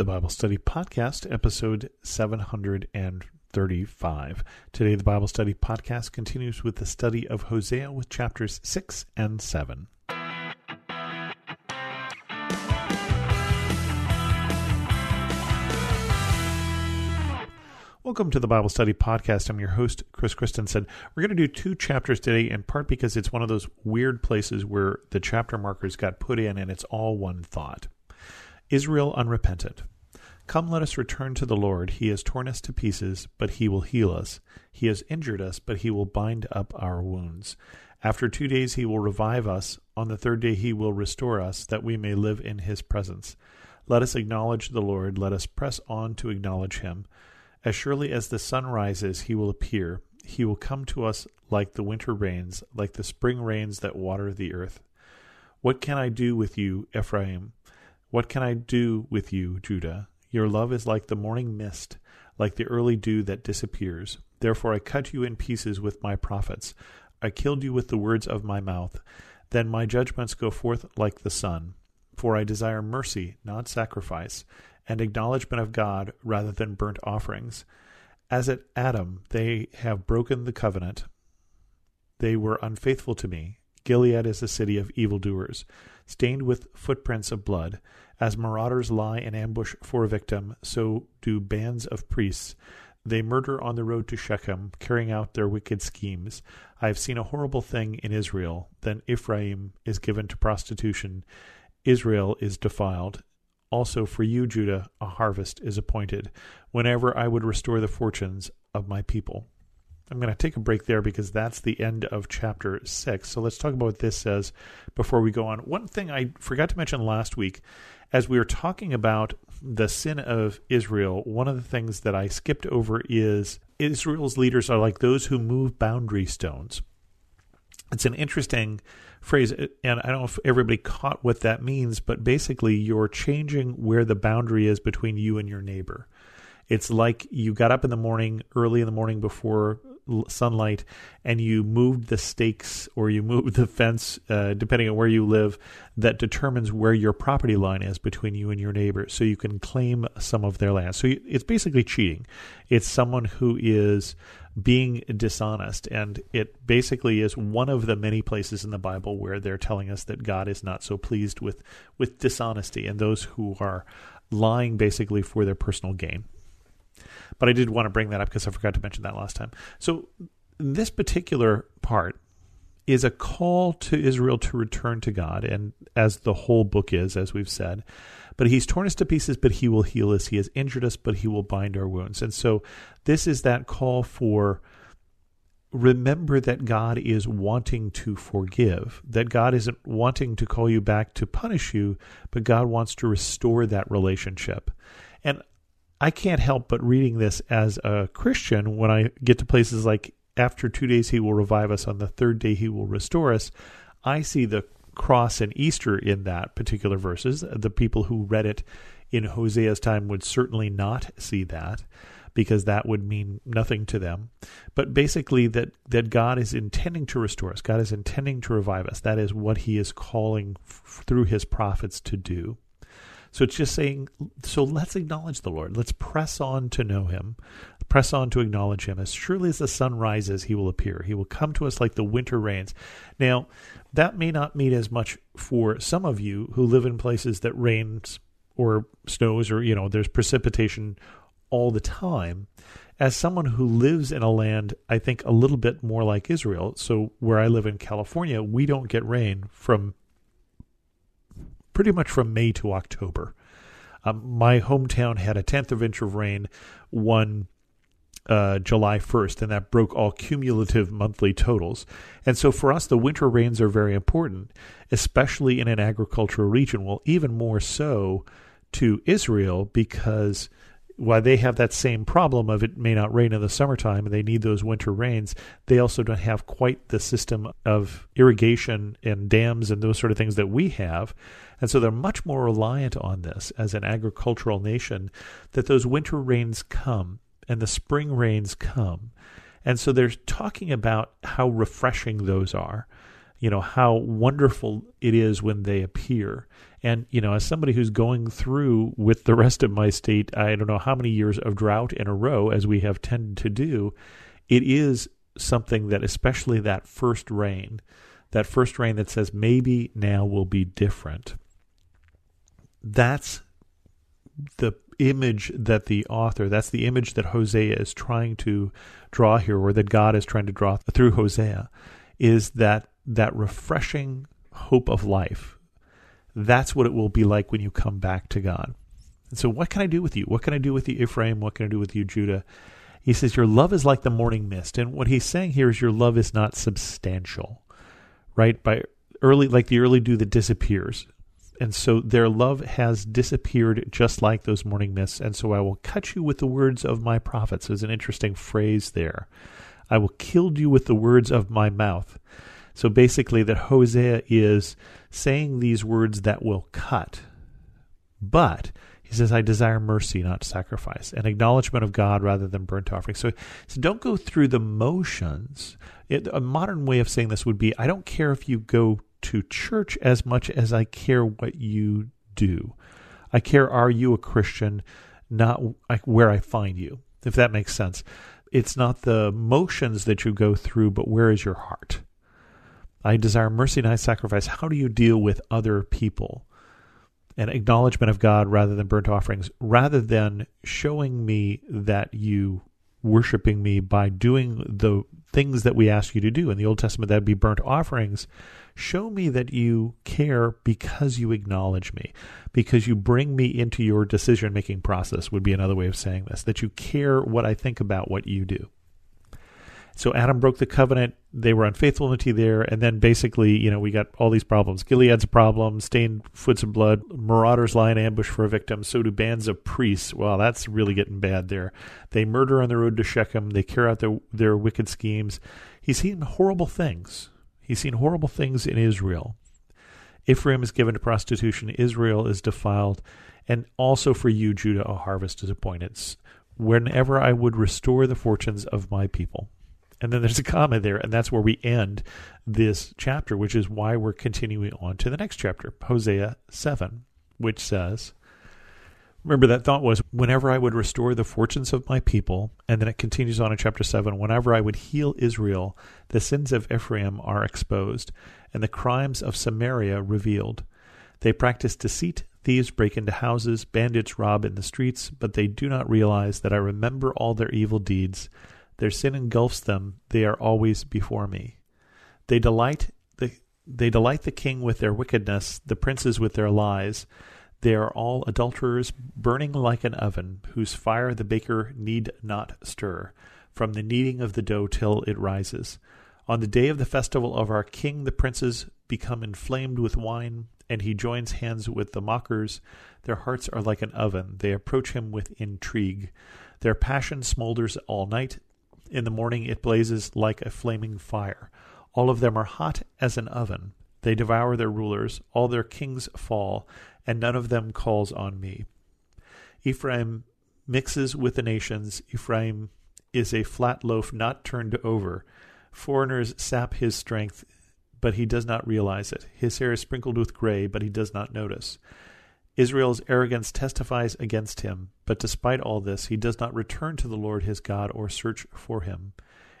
the Bible Study Podcast, episode 735. Today, the Bible Study Podcast continues with the study of Hosea with chapters 6 and 7. Welcome to the Bible Study Podcast. I'm your host, Chris Christensen. We're going to do two chapters today, in part because it's one of those weird places where the chapter markers got put in and it's all one thought. Israel unrepentant. Come, let us return to the Lord. He has torn us to pieces, but he will heal us. He has injured us, but he will bind up our wounds. After two days he will revive us. On the third day he will restore us, that we may live in his presence. Let us acknowledge the Lord. Let us press on to acknowledge him. As surely as the sun rises, he will appear. He will come to us like the winter rains, like the spring rains that water the earth. What can I do with you, Ephraim? What can I do with you, Judah? Your love is like the morning mist, like the early dew that disappears. Therefore I cut you in pieces with my prophets. I killed you with the words of my mouth. Then my judgments go forth like the sun. For I desire mercy, not sacrifice, and acknowledgement of God rather than burnt offerings. As at Adam, they have broken the covenant. They were unfaithful to me. Gilead is a city of evildoers stained with footprints of blood. As marauders lie in ambush for a victim, so do bands of priests. They murder on the road to Shechem, carrying out their wicked schemes. I have seen a horrible thing in Israel. Then Ephraim is given to prostitution. Israel is defiled. Also for you, Judah, a harvest is appointed, whenever I would restore the fortunes of my people. I'm going to take a break there because that's the end of chapter six. So let's talk about what this says before we go on. One thing I forgot to mention last week, as we were talking about the sin of Israel, one of the things that I skipped over is Israel's leaders are like those who move boundary stones. It's an interesting phrase, and I don't know if everybody caught what that means, but basically, you're changing where the boundary is between you and your neighbor. It's like you got up in the morning, early in the morning before sunlight and you moved the stakes or you moved the fence, uh, depending on where you live, that determines where your property line is between you and your neighbor. So you can claim some of their land. So it's basically cheating. It's someone who is being dishonest. And it basically is one of the many places in the Bible where they're telling us that God is not so pleased with, with dishonesty and those who are lying basically for their personal gain. But I did want to bring that up because I forgot to mention that last time. So this particular part is a call to Israel to return to God, and as the whole book is, as we've said. But he's torn us to pieces, but he will heal us. He has injured us, but he will bind our wounds. And so this is that call for remember that God is wanting to forgive, that God isn't wanting to call you back to punish you, but God wants to restore that relationship. And I can't help but reading this as a Christian when I get to places like after two days he will revive us, on the third day he will restore us. I see the cross and Easter in that particular verses. The people who read it in Hosea's time would certainly not see that because that would mean nothing to them. But basically, that, that God is intending to restore us, God is intending to revive us. That is what He is calling f- through His prophets to do. So it's just saying, so let's acknowledge the Lord. Let's press on to know him, press on to acknowledge him. As surely as the sun rises, he will appear. He will come to us like the winter rains. Now, that may not mean as much for some of you who live in places that rains or snows or, you know, there's precipitation all the time. As someone who lives in a land, I think, a little bit more like Israel, so where I live in California, we don't get rain from pretty much from May to October. Um, my hometown had a tenth of inch of rain one uh, July 1st, and that broke all cumulative monthly totals. And so for us, the winter rains are very important, especially in an agricultural region. Well, even more so to Israel because while they have that same problem of it may not rain in the summertime and they need those winter rains, they also don't have quite the system of irrigation and dams and those sort of things that we have. And so they're much more reliant on this as an agricultural nation that those winter rains come and the spring rains come. And so they're talking about how refreshing those are, you know, how wonderful it is when they appear. And, you know, as somebody who's going through with the rest of my state, I don't know how many years of drought in a row, as we have tended to do, it is something that, especially that first rain, that first rain that says maybe now will be different, that's the image that the author, that's the image that Hosea is trying to draw here, or that God is trying to draw through Hosea, is that that refreshing hope of life. That's what it will be like when you come back to God. And so, what can I do with you? What can I do with you, Ephraim? What can I do with you, Judah? He says, Your love is like the morning mist. And what he's saying here is your love is not substantial, right? By early, like the early dew that disappears. And so their love has disappeared just like those morning mists. And so I will cut you with the words of my prophets. There's an interesting phrase there. I will kill you with the words of my mouth. So basically, that Hosea is saying these words that will cut. But he says, I desire mercy, not sacrifice, an acknowledgement of God rather than burnt offering. So, so don't go through the motions. It, a modern way of saying this would be I don't care if you go to church as much as I care what you do. I care, are you a Christian, not where I find you, if that makes sense. It's not the motions that you go through, but where is your heart? I desire mercy, and not sacrifice. How do you deal with other people? an acknowledgement of God rather than burnt offerings, rather than showing me that you worshiping me by doing the things that we ask you to do. In the Old Testament, that'd be burnt offerings. Show me that you care because you acknowledge me, because you bring me into your decision making process, would be another way of saying this, that you care what I think about what you do. So Adam broke the covenant. They were unfaithfulty there. And then basically, you know, we got all these problems. Gilead's a problem, stained foots of blood, marauders lie in ambush for a victim. So do bands of priests. Well, that's really getting bad there. They murder on the road to Shechem. They carry out their, their wicked schemes. He's seen horrible things. He's seen horrible things in Israel. Ephraim is given to prostitution. Israel is defiled. And also for you, Judah, a harvest is appointed. Whenever I would restore the fortunes of my people. And then there's a comma there, and that's where we end this chapter, which is why we're continuing on to the next chapter, Hosea 7, which says, Remember, that thought was whenever I would restore the fortunes of my people, and then it continues on in chapter 7 whenever I would heal Israel, the sins of Ephraim are exposed, and the crimes of Samaria revealed. They practice deceit, thieves break into houses, bandits rob in the streets, but they do not realize that I remember all their evil deeds. Their sin engulfs them, they are always before me. They delight the they delight the king with their wickedness, the princes with their lies. They are all adulterers, burning like an oven, whose fire the baker need not stir, from the kneading of the dough till it rises. On the day of the festival of our king, the princes become inflamed with wine, and he joins hands with the mockers. Their hearts are like an oven, they approach him with intrigue. Their passion smolders all night, in the morning it blazes like a flaming fire. All of them are hot as an oven. They devour their rulers. All their kings fall, and none of them calls on me. Ephraim mixes with the nations. Ephraim is a flat loaf not turned over. Foreigners sap his strength, but he does not realize it. His hair is sprinkled with gray, but he does not notice. Israel's arrogance testifies against him, but despite all this, he does not return to the Lord his God or search for him.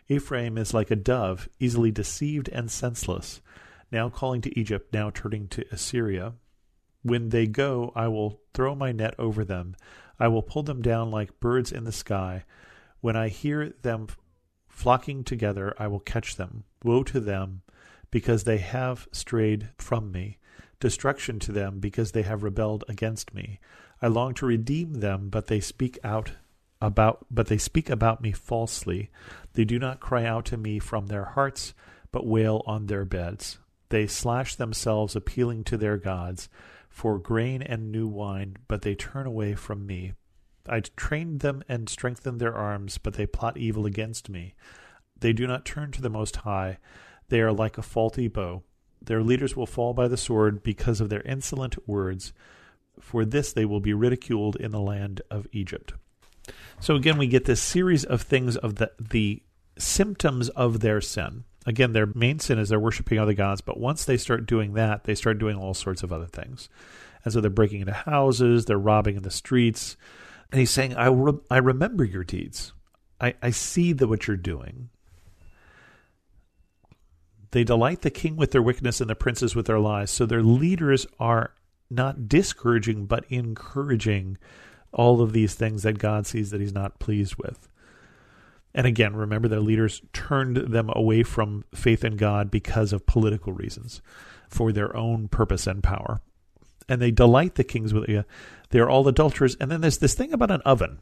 Ephraim is like a dove, easily deceived and senseless, now calling to Egypt, now turning to Assyria. When they go, I will throw my net over them. I will pull them down like birds in the sky. When I hear them flocking together, I will catch them. Woe to them, because they have strayed from me destruction to them because they have rebelled against me. I long to redeem them, but they speak out about but they speak about me falsely. They do not cry out to me from their hearts, but wail on their beds. They slash themselves appealing to their gods for grain and new wine, but they turn away from me. I trained them and strengthened their arms, but they plot evil against me. They do not turn to the Most High. They are like a faulty bow. Their leaders will fall by the sword because of their insolent words. For this they will be ridiculed in the land of Egypt. So again, we get this series of things of the, the symptoms of their sin. Again, their main sin is they're worshiping other gods, but once they start doing that, they start doing all sorts of other things. And so they're breaking into houses, they're robbing in the streets. And he's saying, I, re- I remember your deeds. I, I see what you're doing. They delight the king with their wickedness and the princes with their lies. So their leaders are not discouraging, but encouraging all of these things that God sees that he's not pleased with. And again, remember their leaders turned them away from faith in God because of political reasons, for their own purpose and power. And they delight the kings with you. They're all adulterers. And then there's this thing about an oven.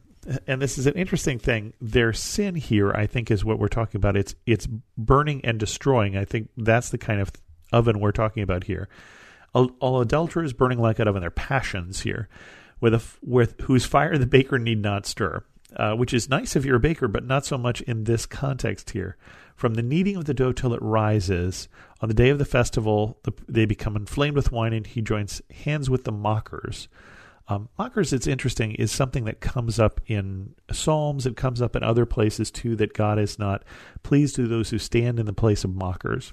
And this is an interesting thing. Their sin here, I think, is what we're talking about. It's it's burning and destroying. I think that's the kind of oven we're talking about here. All, all adulterers burning like an oven. Their passions here, with a with whose fire the baker need not stir uh, which is nice if you're a baker, but not so much in this context here. From the kneading of the dough till it rises, on the day of the festival, the, they become inflamed with wine, and he joins hands with the mockers. Um, mockers, it's interesting, is something that comes up in Psalms. It comes up in other places too. That God is not pleased to those who stand in the place of mockers.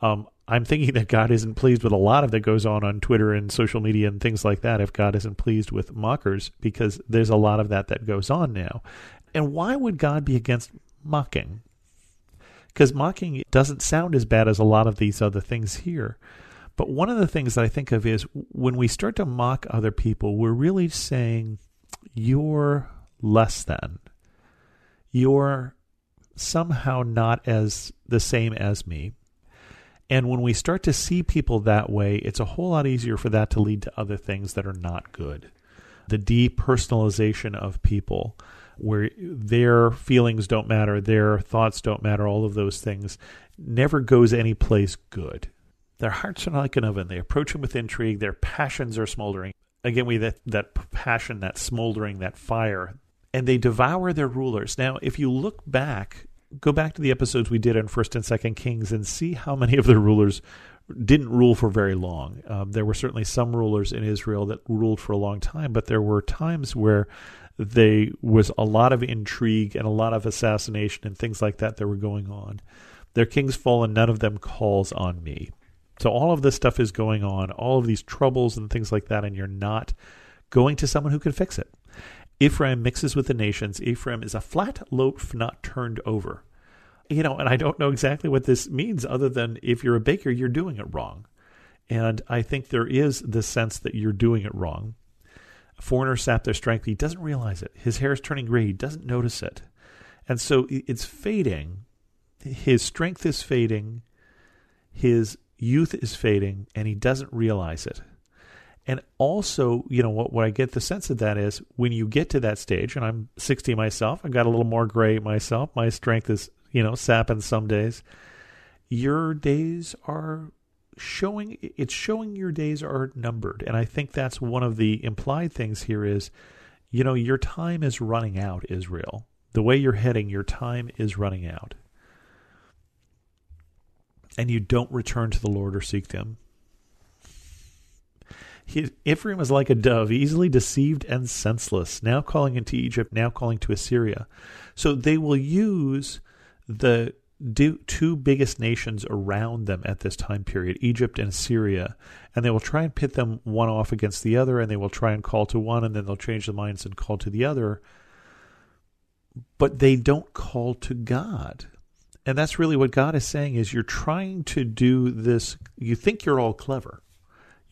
Um, I'm thinking that God isn't pleased with a lot of that goes on on Twitter and social media and things like that. If God isn't pleased with mockers, because there's a lot of that that goes on now. And why would God be against mocking? Because mocking doesn't sound as bad as a lot of these other things here. But one of the things that I think of is when we start to mock other people, we're really saying, you're less than. You're somehow not as the same as me and when we start to see people that way, it's a whole lot easier for that to lead to other things that are not good. The depersonalization of people, where their feelings don't matter, their thoughts don't matter, all of those things, never goes any place good. Their hearts are like an oven. They approach them with intrigue. Their passions are smoldering. Again, we that that passion, that smoldering, that fire, and they devour their rulers. Now, if you look back go back to the episodes we did on First and Second Kings and see how many of the rulers didn't rule for very long. Um, there were certainly some rulers in Israel that ruled for a long time, but there were times where there was a lot of intrigue and a lot of assassination and things like that that were going on. Their kings fall, and none of them calls on me. So all of this stuff is going on, all of these troubles and things like that, and you're not going to someone who can fix it. Ephraim mixes with the nations. Ephraim is a flat loaf not turned over. You know, and I don't know exactly what this means other than if you're a baker, you're doing it wrong. And I think there is the sense that you're doing it wrong. A foreigner sap their strength. He doesn't realize it. His hair is turning gray. He doesn't notice it. And so it's fading. His strength is fading. His youth is fading, and he doesn't realize it. And also, you know, what, what I get the sense of that is when you get to that stage, and I'm 60 myself, I've got a little more gray myself, my strength is, you know, sapping some days. Your days are showing, it's showing your days are numbered. And I think that's one of the implied things here is, you know, your time is running out, Israel. The way you're heading, your time is running out. And you don't return to the Lord or seek them he, Ephraim is like a dove, easily deceived and senseless, now calling into Egypt, now calling to Assyria. So they will use the two biggest nations around them at this time period, Egypt and Syria, and they will try and pit them one off against the other, and they will try and call to one, and then they'll change their minds and call to the other. But they don't call to God. And that's really what God is saying is you're trying to do this you think you're all clever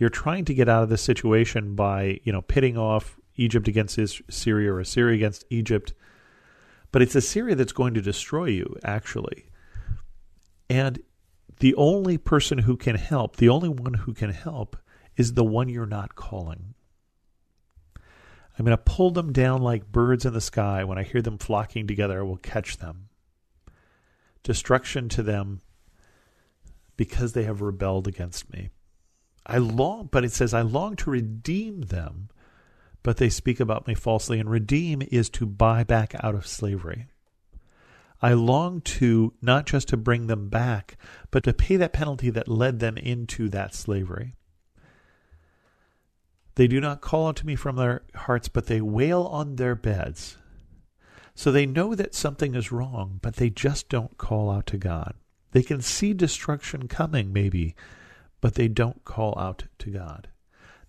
you're trying to get out of this situation by you know pitting off Egypt against Syria or Assyria against Egypt, but it's Assyria that's going to destroy you actually, and the only person who can help, the only one who can help, is the one you're not calling. I'm going to pull them down like birds in the sky. When I hear them flocking together, I will catch them. Destruction to them because they have rebelled against me. I long, but it says, I long to redeem them, but they speak about me falsely. And redeem is to buy back out of slavery. I long to not just to bring them back, but to pay that penalty that led them into that slavery. They do not call unto me from their hearts, but they wail on their beds. So they know that something is wrong, but they just don't call out to God. They can see destruction coming, maybe, but they don't call out to God.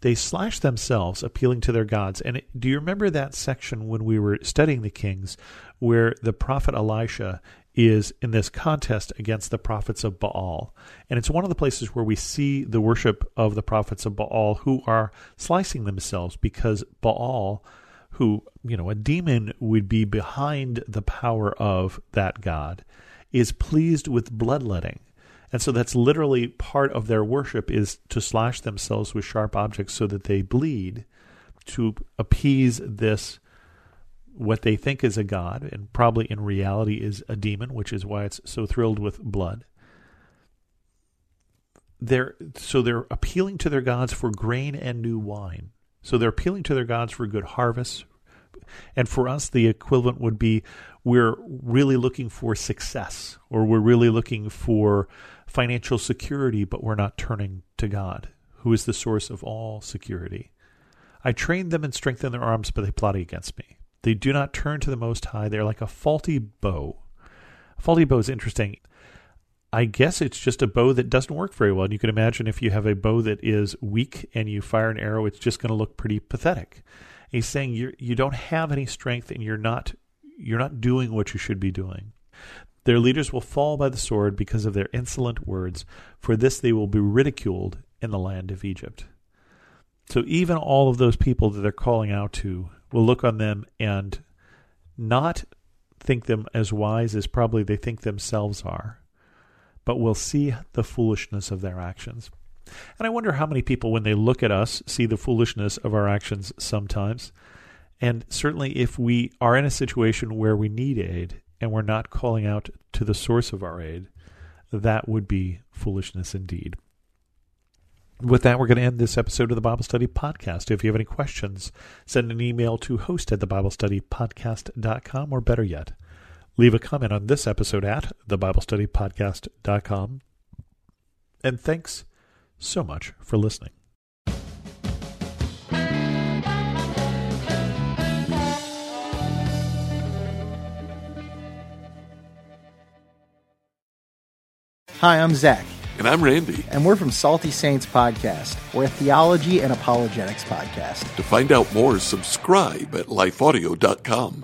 They slash themselves, appealing to their gods. And do you remember that section when we were studying the kings where the prophet Elisha is in this contest against the prophets of Baal? And it's one of the places where we see the worship of the prophets of Baal who are slicing themselves because Baal who, you know, a demon would be behind the power of that god, is pleased with bloodletting. And so that's literally part of their worship is to slash themselves with sharp objects so that they bleed to appease this what they think is a god and probably in reality is a demon, which is why it's so thrilled with blood. They're so they're appealing to their gods for grain and new wine. So they're appealing to their gods for good harvests. And for us, the equivalent would be we're really looking for success or we're really looking for financial security, but we're not turning to God, who is the source of all security. I trained them and strengthened their arms, but they plot against me. They do not turn to the Most High. They're like a faulty bow. A faulty bow is interesting. I guess it's just a bow that doesn't work very well. And you can imagine if you have a bow that is weak and you fire an arrow, it's just going to look pretty pathetic. He's saying you you don't have any strength and you're not you're not doing what you should be doing. Their leaders will fall by the sword because of their insolent words. For this they will be ridiculed in the land of Egypt. So even all of those people that they're calling out to will look on them and not think them as wise as probably they think themselves are but will see the foolishness of their actions. And I wonder how many people, when they look at us, see the foolishness of our actions sometimes. And certainly, if we are in a situation where we need aid and we're not calling out to the source of our aid, that would be foolishness indeed. With that, we're going to end this episode of the Bible Study Podcast. If you have any questions, send an email to host at thebiblestudypodcast.com or better yet, Leave a comment on this episode at thebiblestudypodcast.com. And thanks so much for listening. Hi, I'm Zach. And I'm Randy. And we're from Salty Saints Podcast. We're a theology and apologetics podcast. To find out more, subscribe at lifeaudio.com.